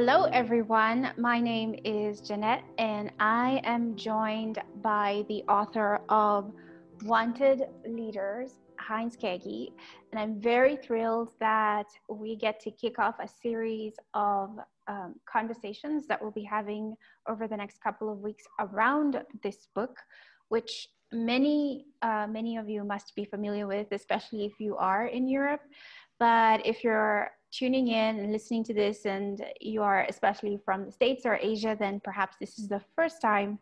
Hello, everyone. My name is Jeanette, and I am joined by the author of Wanted Leaders, Heinz Kagi. And I'm very thrilled that we get to kick off a series of um, conversations that we'll be having over the next couple of weeks around this book, which many, uh, many of you must be familiar with, especially if you are in Europe. But if you're tuning in and listening to this and you are especially from the States or Asia, then perhaps this is the first time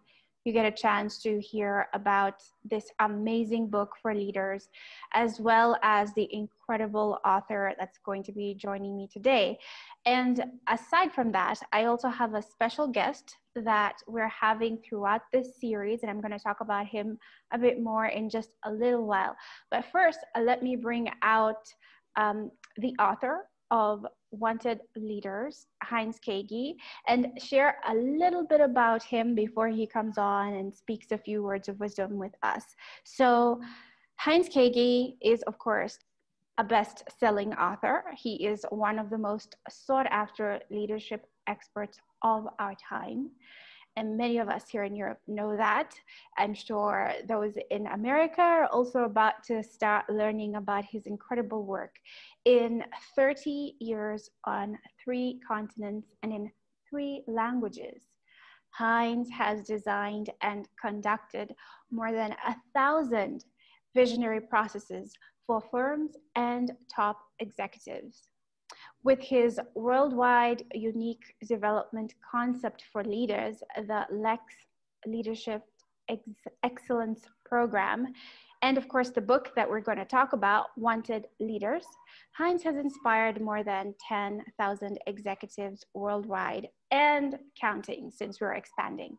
you get a chance to hear about this amazing book for leaders, as well as the incredible author that's going to be joining me today. And aside from that, I also have a special guest that we're having throughout this series, and I'm going to talk about him a bit more in just a little while. But first, let me bring out um, the author of Wanted Leaders, Heinz Kagi, and share a little bit about him before he comes on and speaks a few words of wisdom with us. So, Heinz Kagi is, of course, a best selling author. He is one of the most sought after leadership experts of our time and many of us here in Europe know that. I'm sure those in America are also about to start learning about his incredible work in 30 years on three continents and in three languages. Heinz has designed and conducted more than a thousand visionary processes for firms and top executives with his worldwide unique development concept for leaders, the LEX Leadership Ex- Excellence Program, and of course, the book that we're going to talk about, Wanted Leaders, Heinz has inspired more than 10,000 executives worldwide and counting since we're expanding.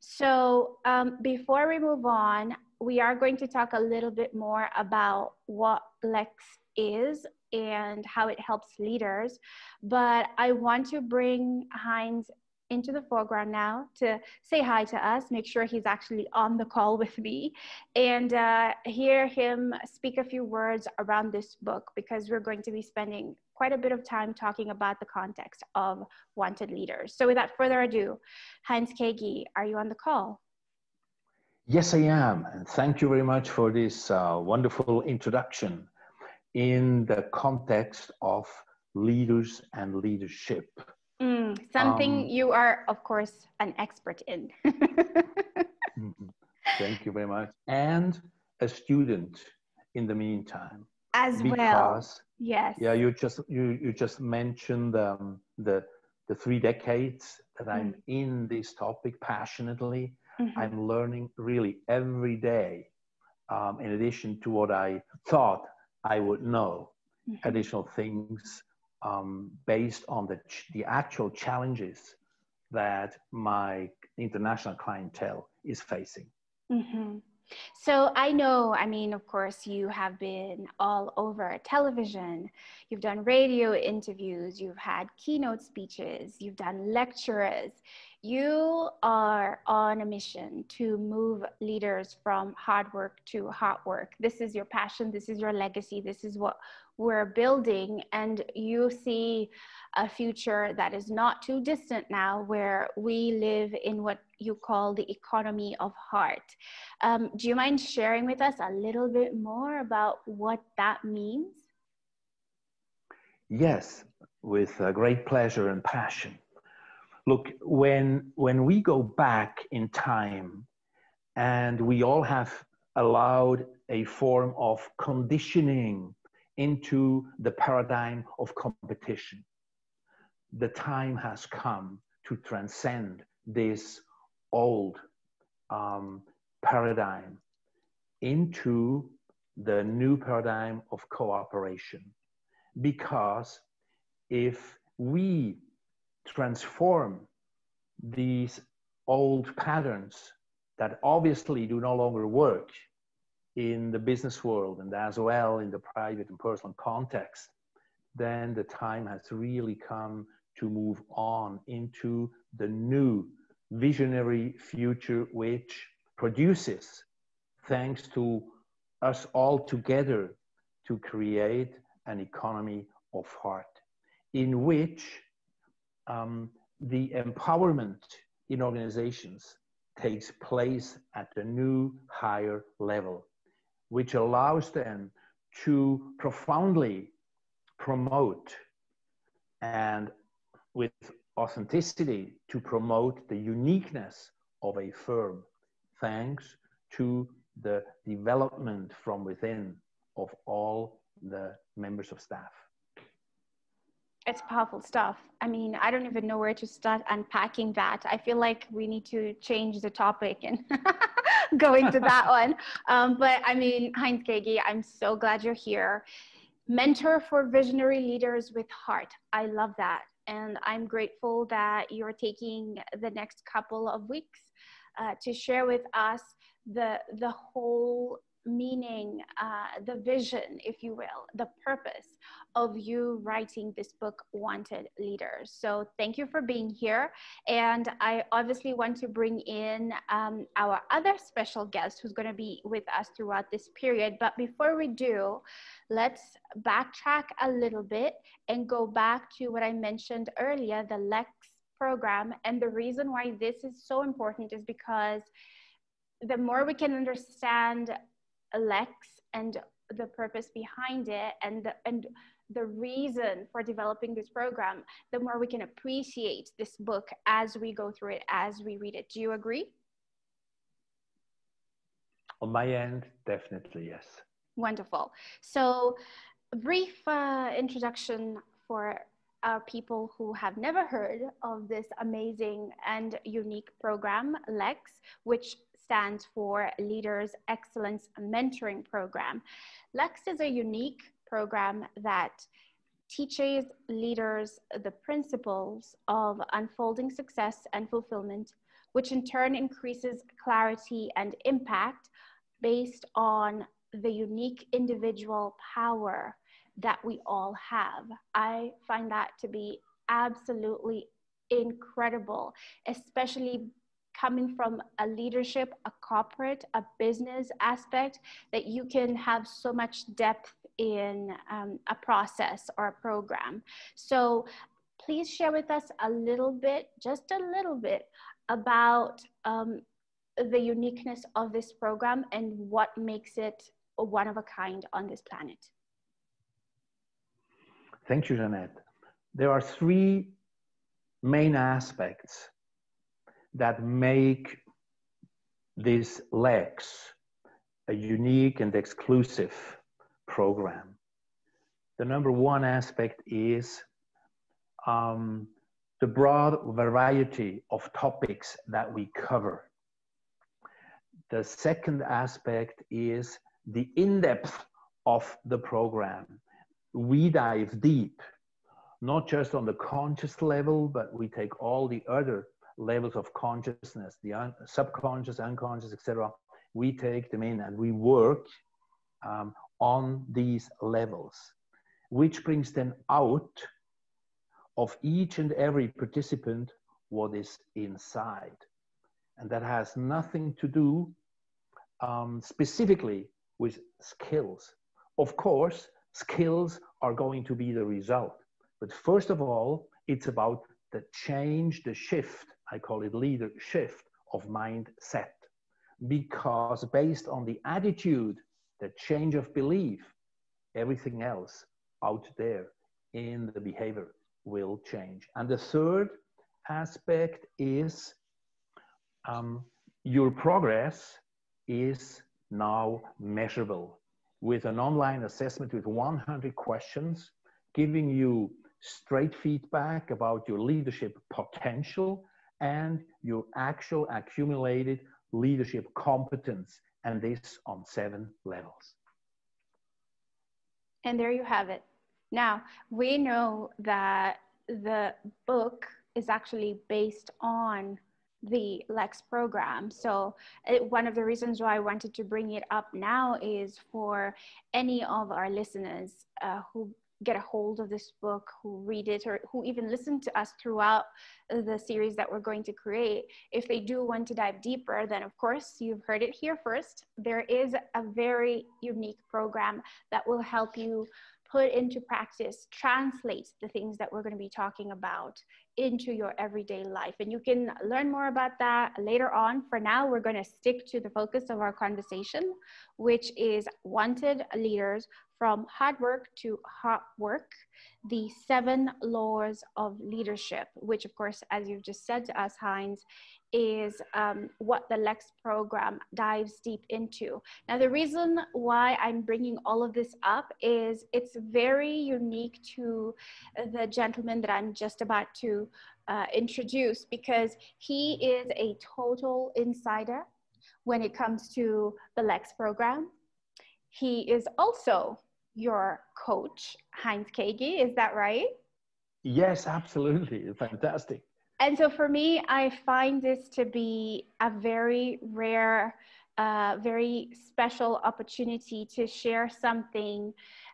So, um, before we move on, we are going to talk a little bit more about what Lex is and how it helps leaders. But I want to bring Heinz into the foreground now to say hi to us, make sure he's actually on the call with me, and uh, hear him speak a few words around this book because we're going to be spending quite a bit of time talking about the context of wanted leaders. So, without further ado, Heinz Kagi, are you on the call? Yes, I am. And thank you very much for this uh, wonderful introduction in the context of leaders and leadership. Mm, something um, you are, of course, an expert in. Mm-hmm. Thank you very much. And a student in the meantime. As because, well. Yes. Yeah, you just you you just mentioned um, the the three decades that mm. I'm in this topic passionately. Mm-hmm. I'm learning really every day. Um, in addition to what I thought I would know mm-hmm. additional things um, based on the, the actual challenges that my international clientele is facing. Mm-hmm. So I know, I mean, of course, you have been all over television, you've done radio interviews, you've had keynote speeches, you've done lectures. You are on a mission to move leaders from hard work to heart work. This is your passion, this is your legacy, this is what we're building. And you see a future that is not too distant now where we live in what you call the economy of heart. Um, do you mind sharing with us a little bit more about what that means? Yes, with great pleasure and passion. Look, when, when we go back in time and we all have allowed a form of conditioning into the paradigm of competition, the time has come to transcend this old um, paradigm into the new paradigm of cooperation. Because if we transform these old patterns that obviously do no longer work in the business world and as well in the private and personal context, then the time has really come to move on into the new visionary future which produces, thanks to us all together, to create an economy of heart in which um, the empowerment in organizations takes place at a new higher level, which allows them to profoundly promote and with authenticity to promote the uniqueness of a firm thanks to the development from within of all the members of staff. It's powerful stuff. I mean, I don't even know where to start unpacking that. I feel like we need to change the topic and go into that one. Um, but I mean, Heinz Kagi, I'm so glad you're here. Mentor for visionary leaders with heart. I love that. And I'm grateful that you're taking the next couple of weeks uh, to share with us the, the whole meaning, uh, the vision, if you will, the purpose of you writing this book, Wanted Leaders. So thank you for being here. And I obviously want to bring in um, our other special guest who's going to be with us throughout this period. But before we do, let's backtrack a little bit and go back to what I mentioned earlier the LEX program. And the reason why this is so important is because the more we can understand Lex and the purpose behind it and the, and the reason for developing this program, the more we can appreciate this book as we go through it, as we read it. Do you agree? On my end, definitely yes. Wonderful. So, brief uh, introduction for our people who have never heard of this amazing and unique program, LEX, which stands for Leaders Excellence Mentoring Program. LEX is a unique program that teaches leaders the principles of unfolding success and fulfillment, which in turn increases clarity and impact based on the unique individual power that we all have. I find that to be absolutely incredible, especially coming from a leadership, a corporate, a business aspect, that you can have so much depth in um, a process or a program. So please share with us a little bit, just a little bit, about um, the uniqueness of this program and what makes it one of a kind on this planet. Thank you, Jeanette. There are three main aspects that make this LEX a unique and exclusive program. The number one aspect is um, the broad variety of topics that we cover. The second aspect is the in-depth of the program. We dive deep, not just on the conscious level, but we take all the other levels of consciousness, the un- subconscious, unconscious, etc. We take them in and we work um, on these levels, which brings then out of each and every participant what is inside. And that has nothing to do um, specifically with skills. Of course, skills are going to be the result. But first of all, it's about the change, the shift I call it leader shift of mindset. Because based on the attitude, the change of belief, everything else out there in the behavior will change. And the third aspect is um, your progress is now measurable with an online assessment with 100 questions, giving you straight feedback about your leadership potential and your actual accumulated leadership competence, and this on seven levels. And there you have it. Now, we know that the book is actually based on the Lex program. So, it, one of the reasons why I wanted to bring it up now is for any of our listeners uh, who get a hold of this book, who read it, or who even listen to us throughout the series that we're going to create, if they do want to dive deeper, then of course you've heard it here first. There is a very unique program that will help you put into practice, translate the things that we're going to be talking about into your everyday life. And you can learn more about that later on. For now, we're going to stick to the focus of our conversation, which is wanted leaders from hard work to heart work, the seven laws of leadership, which, of course, as you've just said to us, Heinz, is um, what the Lex program dives deep into. Now, the reason why I'm bringing all of this up is it's very unique to the gentleman that I'm just about to uh, introduce because he is a total insider when it comes to the Lex program. He is also your coach, Heinz Kagi. Is that right? Yes, absolutely. Fantastic. And so for me, I find this to be a very rare, uh, very special opportunity to share something,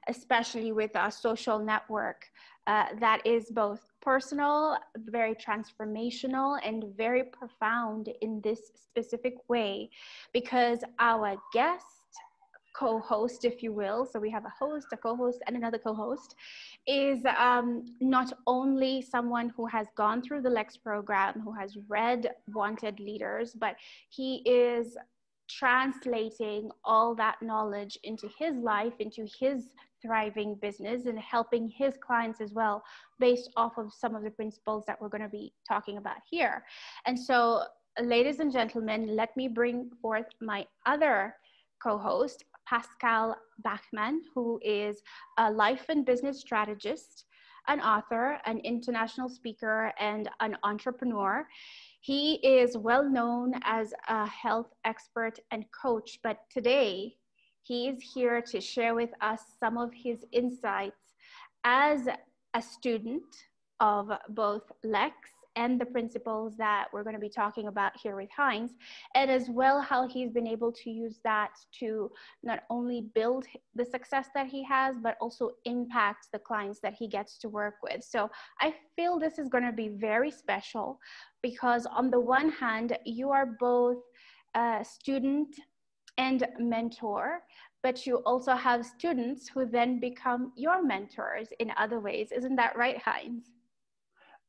especially with our social network uh, that is both personal, very transformational, and very profound in this specific way. Because our guest co-host, if you will, so we have a host, a co-host, and another co-host, is um, not only someone who has gone through the Lex program, who has read Wanted Leaders, but he is translating all that knowledge into his life, into his thriving business, and helping his clients as well, based off of some of the principles that we're going to be talking about here. And so, ladies and gentlemen, let me bring forth my other co host, Pascal Bachman, who is a life and business strategist, an author, an international speaker, and an entrepreneur. He is well known as a health expert and coach, but today he is here to share with us some of his insights as a student of both Lex and the principles that we're going to be talking about here with Heinz, and as well how he's been able to use that to not only build the success that he has, but also impact the clients that he gets to work with. So I feel this is going to be very special because, on the one hand, you are both a student and mentor, but you also have students who then become your mentors in other ways. Isn't that right, Heinz?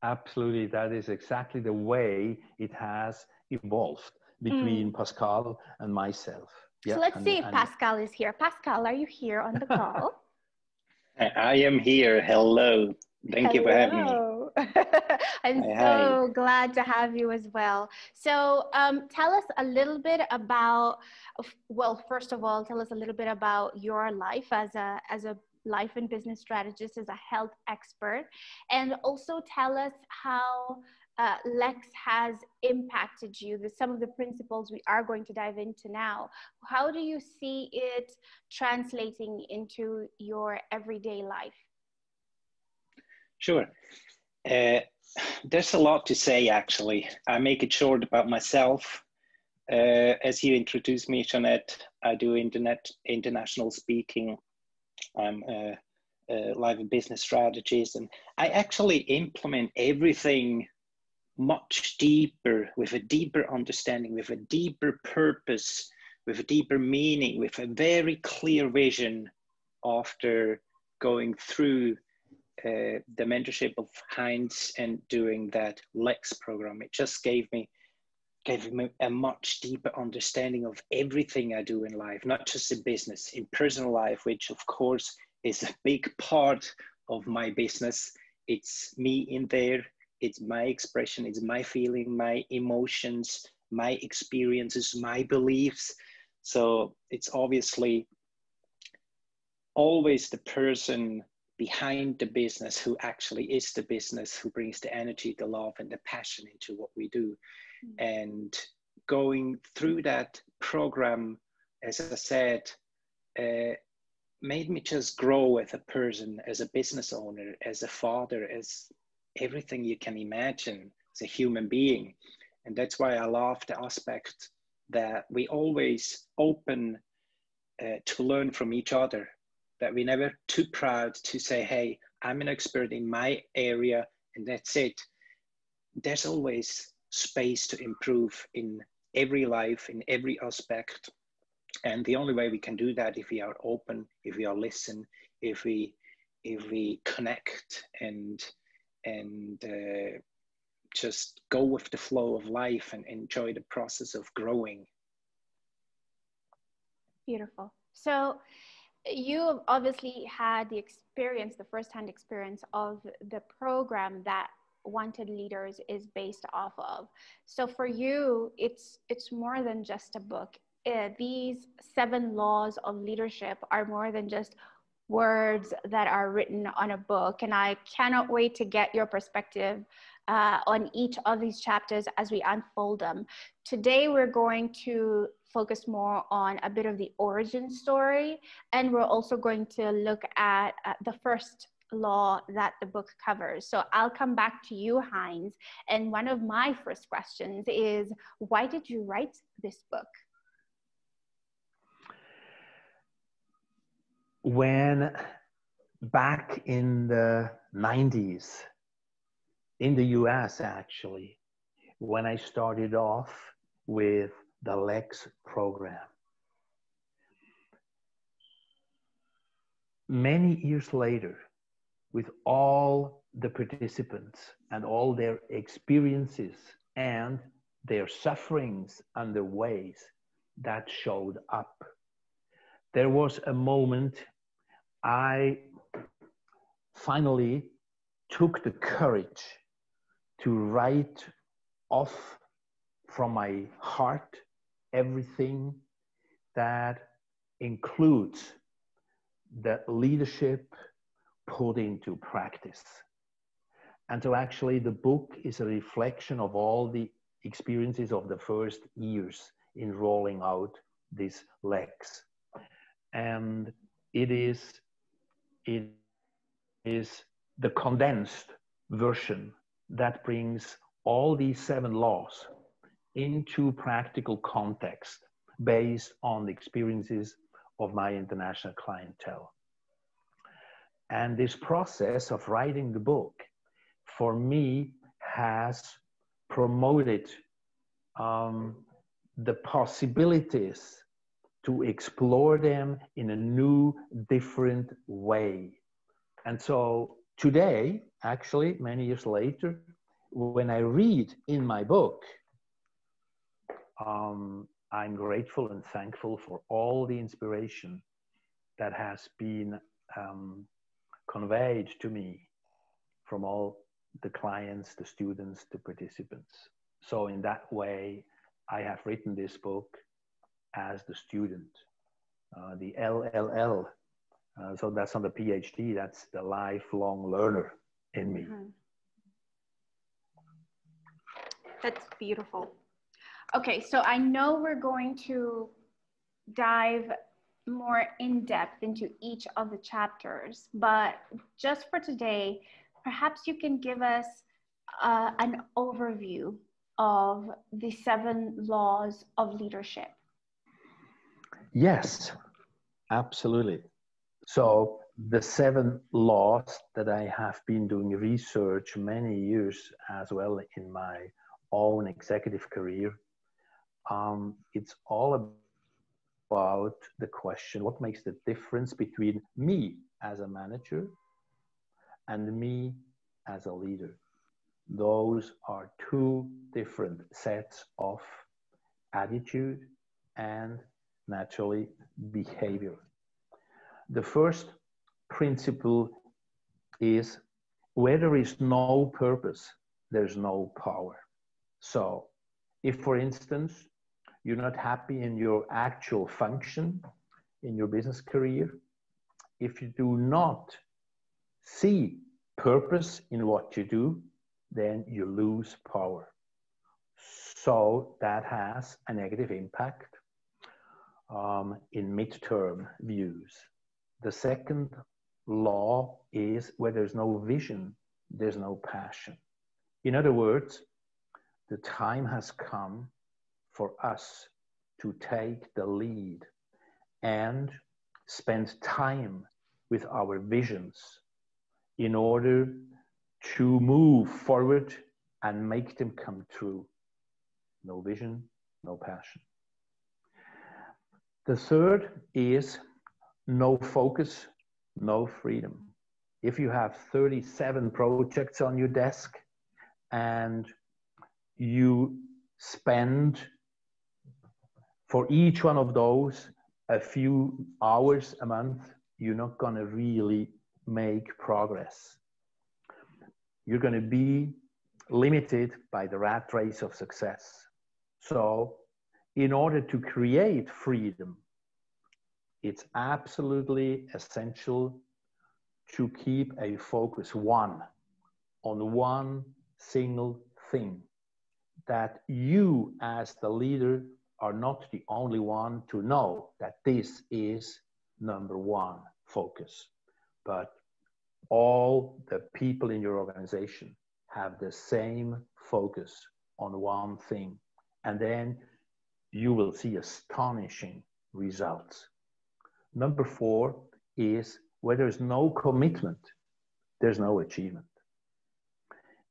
Absolutely, that is exactly the way it has evolved between mm. Pascal and myself. Yeah, so let's and, see if and Pascal is here. Pascal, are you here on the call? I am here. Hello. Thank Hello. you for having me. I'm hi, so hi. glad to have you as well. So, um, tell us a little bit about. Well, first of all, tell us a little bit about your life as a as a life and business strategist, as a health expert, and also tell us how uh, Lex has impacted you, the, some of the principles we are going to dive into now. How do you see it translating into your everyday life? Sure. Uh, there's a lot to say, actually. I make it short about myself. Uh, as you introduced me, Jeanette, I do internet international speaking I'm a, a live business strategist, and I actually implement everything much deeper with a deeper understanding, with a deeper purpose, with a deeper meaning, with a very clear vision after going through uh, the mentorship of Heinz and doing that Lex program. It just gave me gave me a much deeper understanding of everything I do in life, not just in business, in personal life, which of course is a big part of my business. It's me in there, it's my expression, it's my feeling, my emotions, my experiences, my beliefs. So it's obviously always the person behind the business who actually is the business who brings the energy the love and the passion into what we do and going through that program, as I said, uh, made me just grow as a person, as a business owner, as a father, as everything you can imagine as a human being. And that's why I love the aspect that we always open uh, to learn from each other, that we never too proud to say, hey, I'm an expert in my area and that's it. There's always space to improve in every life, in every aspect. And the only way we can do that if we are open, if we are listen, if we if we connect and and uh, just go with the flow of life and enjoy the process of growing. Beautiful. So, you obviously had the experience, the firsthand experience of the program that Wanted Leaders is based off of. So for you, it's it's more than just a book. Uh, these seven laws of leadership are more than just words that are written on a book. And I cannot wait to get your perspective uh, on each of these chapters as we unfold them. Today, we're going to focus more on a bit of the origin story, and we're also going to look at uh, the first law that the book covers. So I'll come back to you, Heinz. And one of my first questions is why did you write this book? When back in the 90s, in the US actually, when I started off with the LEX program, many years later, with all the participants and all their experiences and their sufferings and the ways that showed up. There was a moment I finally took the courage to write off from my heart everything that includes the leadership put into practice. And so, actually, the book is a reflection of all the experiences of the first years in rolling out this LEX. And it is, it is the condensed version that brings all these seven laws into practical context based on the experiences of my international clientele. And this process of writing the book, for me, has promoted um, the possibilities to explore them in a new, different way. And so today, actually, many years later, when I read in my book, um, I'm grateful and thankful for all the inspiration that has been um, conveyed to me from all the clients, the students, the participants. So, in that way, I have written this book as the student, uh, the LLL. Uh, so, that's on the PhD, that's the lifelong learner in me. Mm-hmm. That's beautiful. Okay, so I know we're going to dive more in depth into each of the chapters, but just for today, perhaps you can give us uh, an overview of the seven laws of leadership. Yes, absolutely. So, the seven laws that I have been doing research many years as well in my own executive career, um, it's all about about the question what makes the difference between me as a manager and me as a leader? Those are two different sets of attitude and naturally behavior. The first principle is where there is no purpose, there's no power. So, if for instance, you're not happy in your actual function in your business career, if you do not see purpose in what you do, then you lose power. So that has a negative impact um, in midterm views. The second law is where there's no vision, there's no passion. In other words, the time has come for us to take the lead and spend time with our visions in order to move forward and make them come true. No vision, no passion. The third is no focus, no freedom. If you have 37 projects on your desk and you spend for each one of those a few hours a month, you're not going to really make progress. You're going to be limited by the rat race of success. So, in order to create freedom, it's absolutely essential to keep a focus one on one single thing that you as the leader are not the only one to know that this is number one focus. But all the people in your organization have the same focus on one thing and then you will see astonishing results. Number four is where there's no commitment there's no achievement.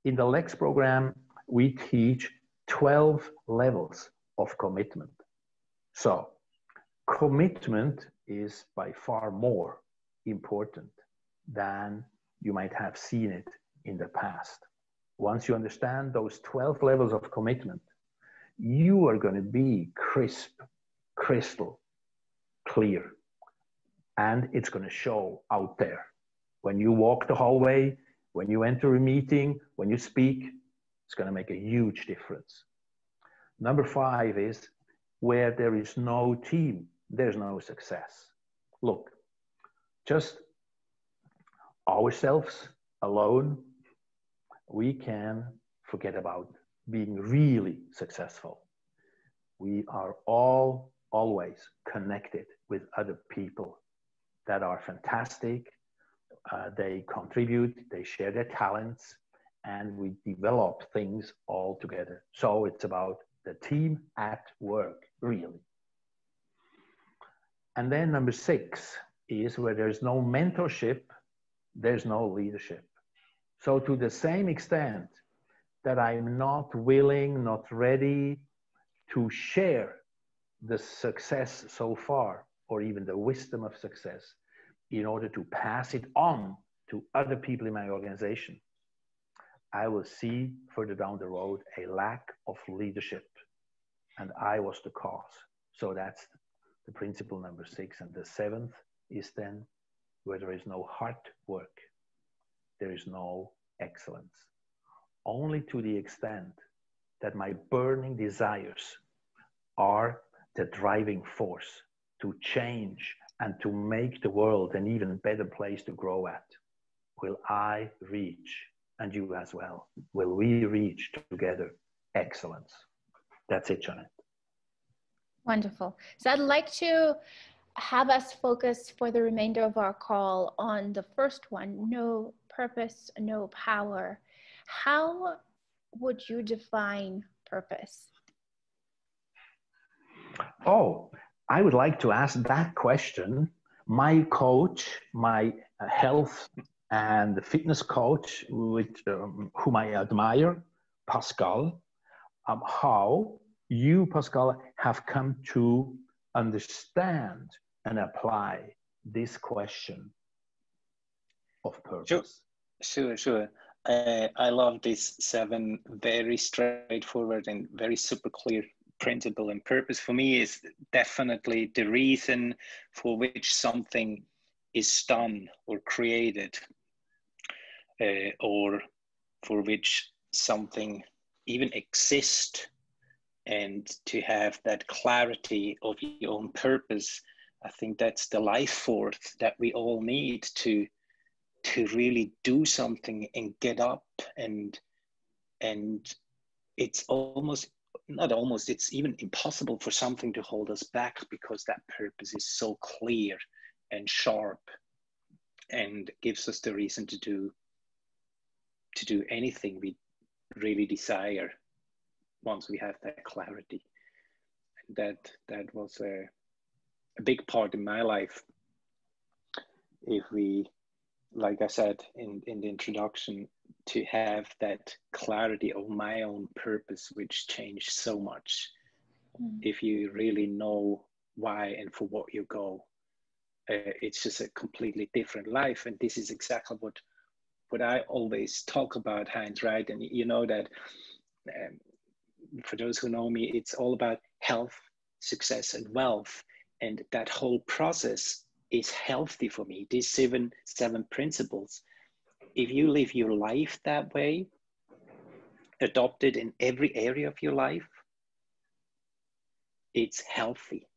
In the lex program we teach 12 levels of commitment. So, commitment is by far more important than you might have seen it in the past. Once you understand those 12 levels of commitment, you are going to be crisp, crystal clear. And it's going to show out there. When you walk the hallway, when you enter a meeting, when you speak, it's going to make a huge difference. Number five is where there is no team, there's no success. Look, just ourselves alone, we can forget about being really successful. We are all always connected with other people that are fantastic. Uh, they contribute, they share their talents, and we develop things all together. So it's about the team at work, really. And then number six is where there's no mentorship, there's no leadership. So, to the same extent that I'm not willing, not ready to share the success so far, or even the wisdom of success, in order to pass it on to other people in my organization, I will see further down the road a lack of leadership and I was the cause. So that's the principle number six. And the seventh is then where there is no heart work, there is no excellence. Only to the extent that my burning desires are the driving force to change and to make the world an even better place to grow at, will I reach, and you as well, will we reach together excellence. That's it, Janet. Wonderful. So I'd like to have us focus for the remainder of our call on the first one no purpose, no power. How would you define purpose? Oh, I would like to ask that question. My coach, my health and fitness coach, which, um, whom I admire, Pascal, um, how you, Pascal, have come to understand and apply this question of purpose. Sure, sure. sure. Uh, I love these seven very straightforward and very super clear principle and purpose for me is definitely the reason for which something is done or created uh, or for which something even exist and to have that clarity of your own purpose i think that's the life force that we all need to to really do something and get up. And and it's almost not almost it's even impossible for something to hold us back because that purpose is so clear and sharp and gives us the reason to do to do anything we really desire once we have that clarity. And that that was a, a big part in my life. If we, like I said in, in the introduction, to have that clarity of my own purpose, which changed so much. Mm. If you really know why and for what you go, uh, it's just a completely different life. And this is exactly what what I always talk about, Heinz, right? And you know that um, for those who know me, it's all about health, success, and wealth. And that whole process is healthy for me. These seven seven principles. If you live your life that way, adopted in every area of your life, it's healthy.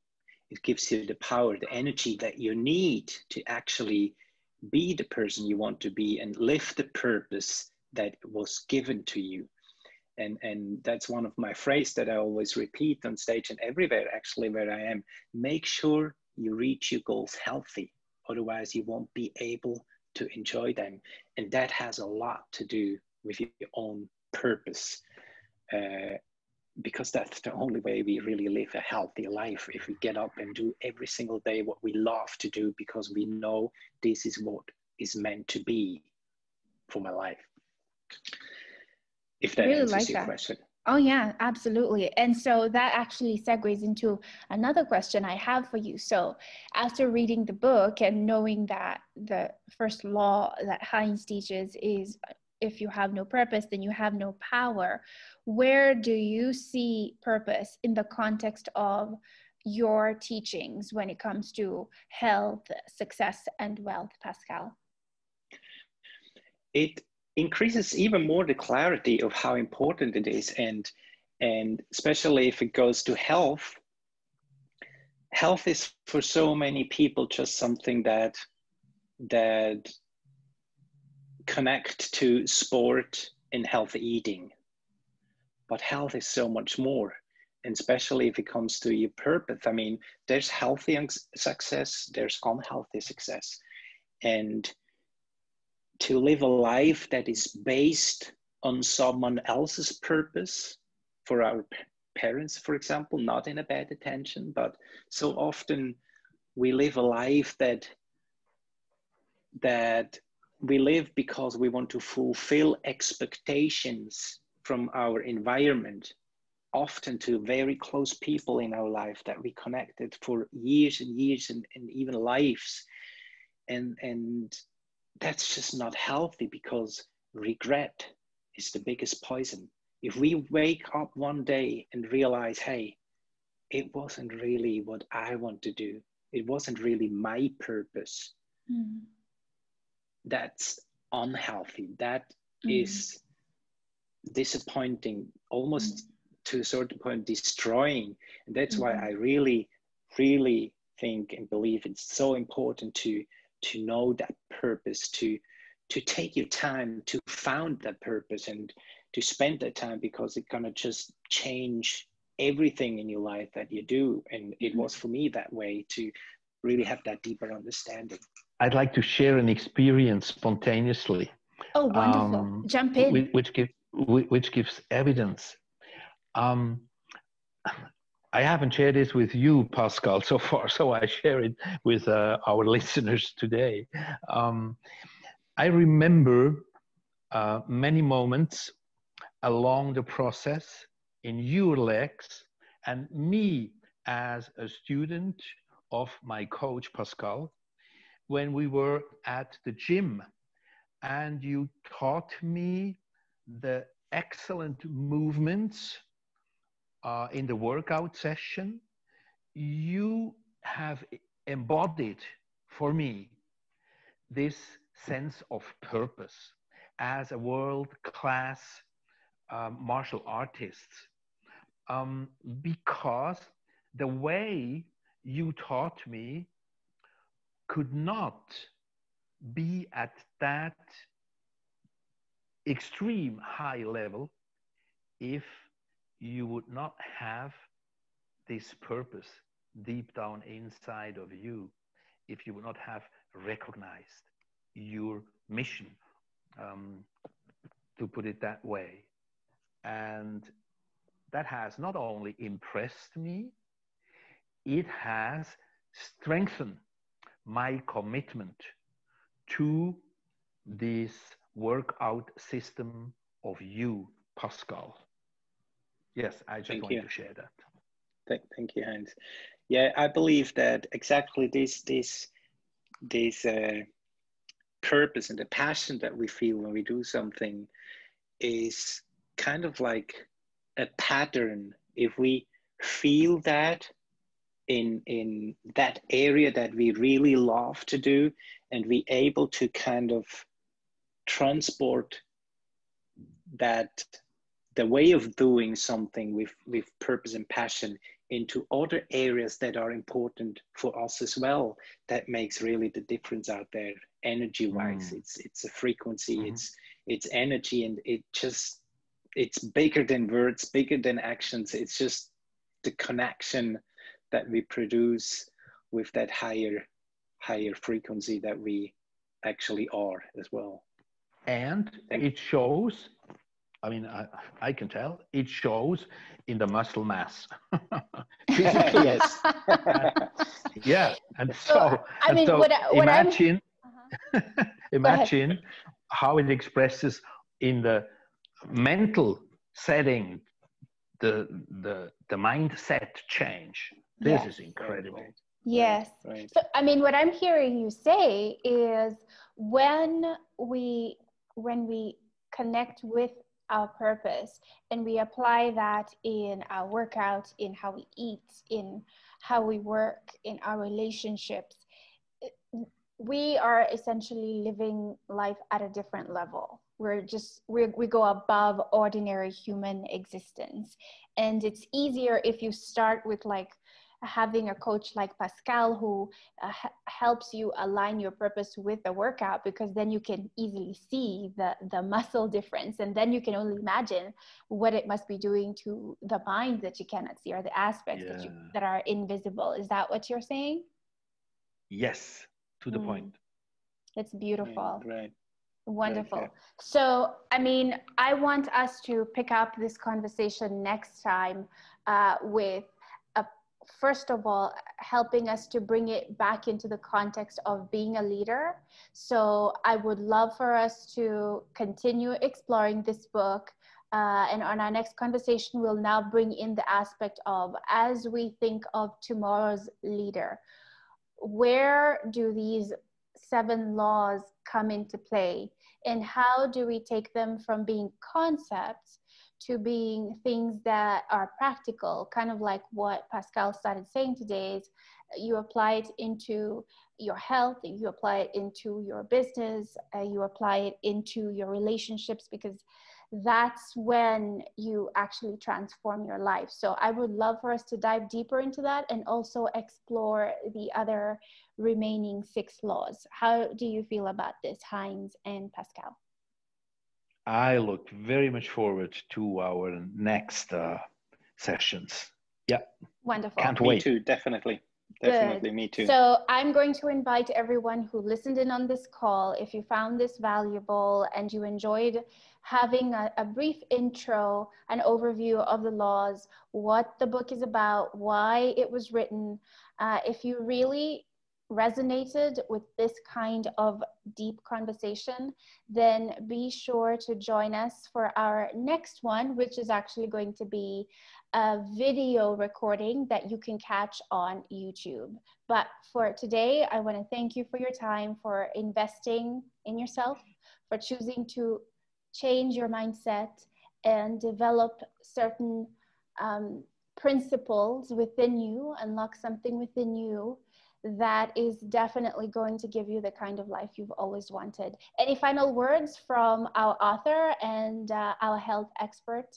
It gives you the power, the energy that you need to actually be the person you want to be and live the purpose that was given to you. And, and that's one of my phrases that I always repeat on stage and everywhere, actually, where I am. Make sure you reach your goals healthy. Otherwise, you won't be able to enjoy them. And that has a lot to do with your own purpose. Uh, because that's the only way we really live a healthy life if we get up and do every single day what we love to do because we know this is what is meant to be for my life if that really answers like your that. question Oh, yeah, absolutely. And so that actually segues into another question I have for you. So, after reading the book and knowing that the first law that Heinz teaches is if you have no purpose, then you have no power. Where do you see purpose in the context of your teachings when it comes to health, success, and wealth, Pascal? It increases even more the clarity of how important it is, and and especially if it goes to health. Health is for so many people just something that that connect to sport and healthy eating. But health is so much more. And especially if it comes to your purpose, I mean, there's healthy success, there's unhealthy success. And to live a life that is based on someone else's purpose for our parents, for example, not in a bad intention, but so often we live a life that that we live because we want to fulfill expectations from our environment often to very close people in our life that we connected for years and years and, and even lives. And and that's just not healthy because regret is the biggest poison. If we wake up one day and realize hey it wasn't really what i want to do. It wasn't really my purpose. Mm that's unhealthy. That mm. is disappointing, almost mm. to a certain point destroying. And that's why mm-hmm. I really, really think and believe it's so important to to know that purpose, to to take your time to found that purpose and to spend that time because it's gonna just change everything in your life that you do. And it mm-hmm. was for me that way to really have that deeper understanding. I'd like to share an experience spontaneously. Oh, wonderful! Um, Jump in. Which, gives which gives evidence. Um, I haven't shared this with you, Pascal, so far, so I share it with uh, our listeners today. Um, I remember uh, many moments along the process in your Lex and me as a student of my coach, Pascal, when we were at the gym. And you taught me the excellent movements uh, in the workout session, you have embodied for me this sense of purpose as a world class um, martial artist. Um, because the way you taught me could not be at that extreme high level if you would not have this purpose deep down inside of you, if you would not have recognized your mission, um, to put it that way. And that has not only impressed me, it has strengthened my commitment to this workout system of you, Pascal. Yes, I just thank want you. to share that. Thank, thank you, Heinz. Yeah, I believe that exactly this this this uh, purpose and the passion that we feel when we do something is kind of like a pattern, if we feel that in in that area that we really love to do, and we able to kind of transport that the way of doing something with with purpose and passion into other areas that are important for us as well that makes really the difference out there energy wise mm. it's it's a frequency mm-hmm. it's it's energy and it just it's bigger than words bigger than actions it's just the connection that we produce with that higher higher frequency that we actually are as well and it shows I mean, I, I can tell it shows in the muscle mass. yes. yeah. And so, I mean, so what, what imagine, uh-huh. imagine how it expresses in the mental setting, the, the, the mindset change. This yes. is incredible. Yes. Right. So, I mean, what I'm hearing you say is when we, when we connect with our purpose and we apply that in our workout in how we eat in how we work in our relationships we are essentially living life at a different level we're just we we go above ordinary human existence and it's easier if you start with like having a coach like Pascal who uh, helps you align your purpose with the workout because then you can easily see the the muscle difference and then you can only imagine what it must be doing to the mind that you cannot see or the aspects yeah. that you that are invisible is that what you're saying yes to the mm. point it's beautiful right Wonderful. Okay. So, I mean, I want us to pick up this conversation next time uh, with first of all, helping us to bring it back into the context of being a leader. So I would love for us to continue exploring this book. Uh, and on our next conversation, we'll now bring in the aspect of as we think of tomorrow's leader, where do these seven laws come into play? And how do we take them from being concepts to being things that are practical, kind of like what Pascal started saying today is you apply it into your health, you apply it into your business, uh, you apply it into your relationships because that's when you actually transform your life. So I would love for us to dive deeper into that and also explore the other remaining six laws. How do you feel about this, Heinz and Pascal? I look very much forward to our next uh, sessions. Yeah. Wonderful. Can't wait. Me too, definitely. Definitely, Good. me too. So I'm going to invite everyone who listened in on this call, if you found this valuable and you enjoyed having a, a brief intro, an overview of the laws, what the book is about, why it was written, uh, if you really resonated with this kind of deep conversation, then be sure to join us for our next one, which is actually going to be a video recording that you can catch on YouTube. But for today, I want to thank you for your time, for investing in yourself, for choosing to change your mindset and develop certain um, principles within you, unlock something within you that is definitely going to give you the kind of life you've always wanted. Any final words from our author and uh, our health expert?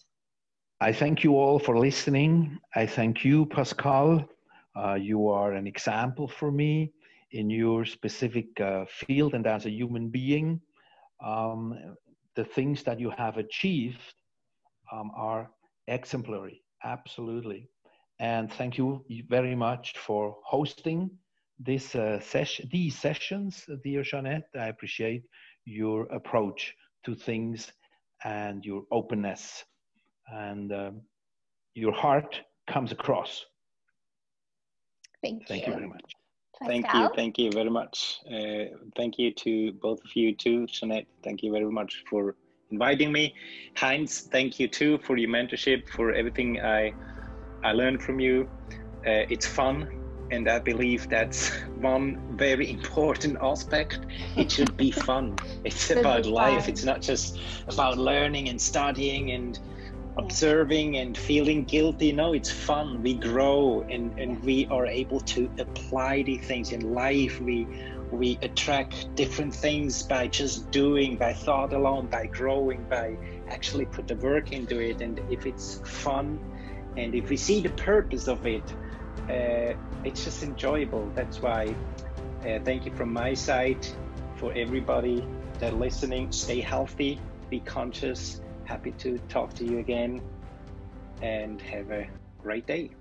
I thank you all for listening. I thank you, Pascal. Uh, you are an example for me in your specific uh, field and as a human being. Um, the things that you have achieved um, are exemplary, absolutely. And thank you very much for hosting this uh, session, these sessions, dear Jeanette. I appreciate your approach to things and your openness and um, your heart comes across. Thank you. Thank you very much. Thank you. Thank you very much. Uh, thank you to both of you too, Jeanette. Thank you very much for inviting me. Heinz, thank you too for your mentorship, for everything I I learned from you. Uh, it's fun and I believe that's one very important aspect. It should be fun. It's about life. It's not just about learning and studying and observing and feeling guilty. No, it's fun. We grow and, and we are able to apply these things in life. We we attract different things by just doing, by thought alone, by growing, by actually put the work into it. And if it's fun and if we see the purpose of it, uh, it's just enjoyable. That's why uh, thank you from my side for everybody that listening. Stay healthy, be conscious. Happy to talk to you again and have a great day.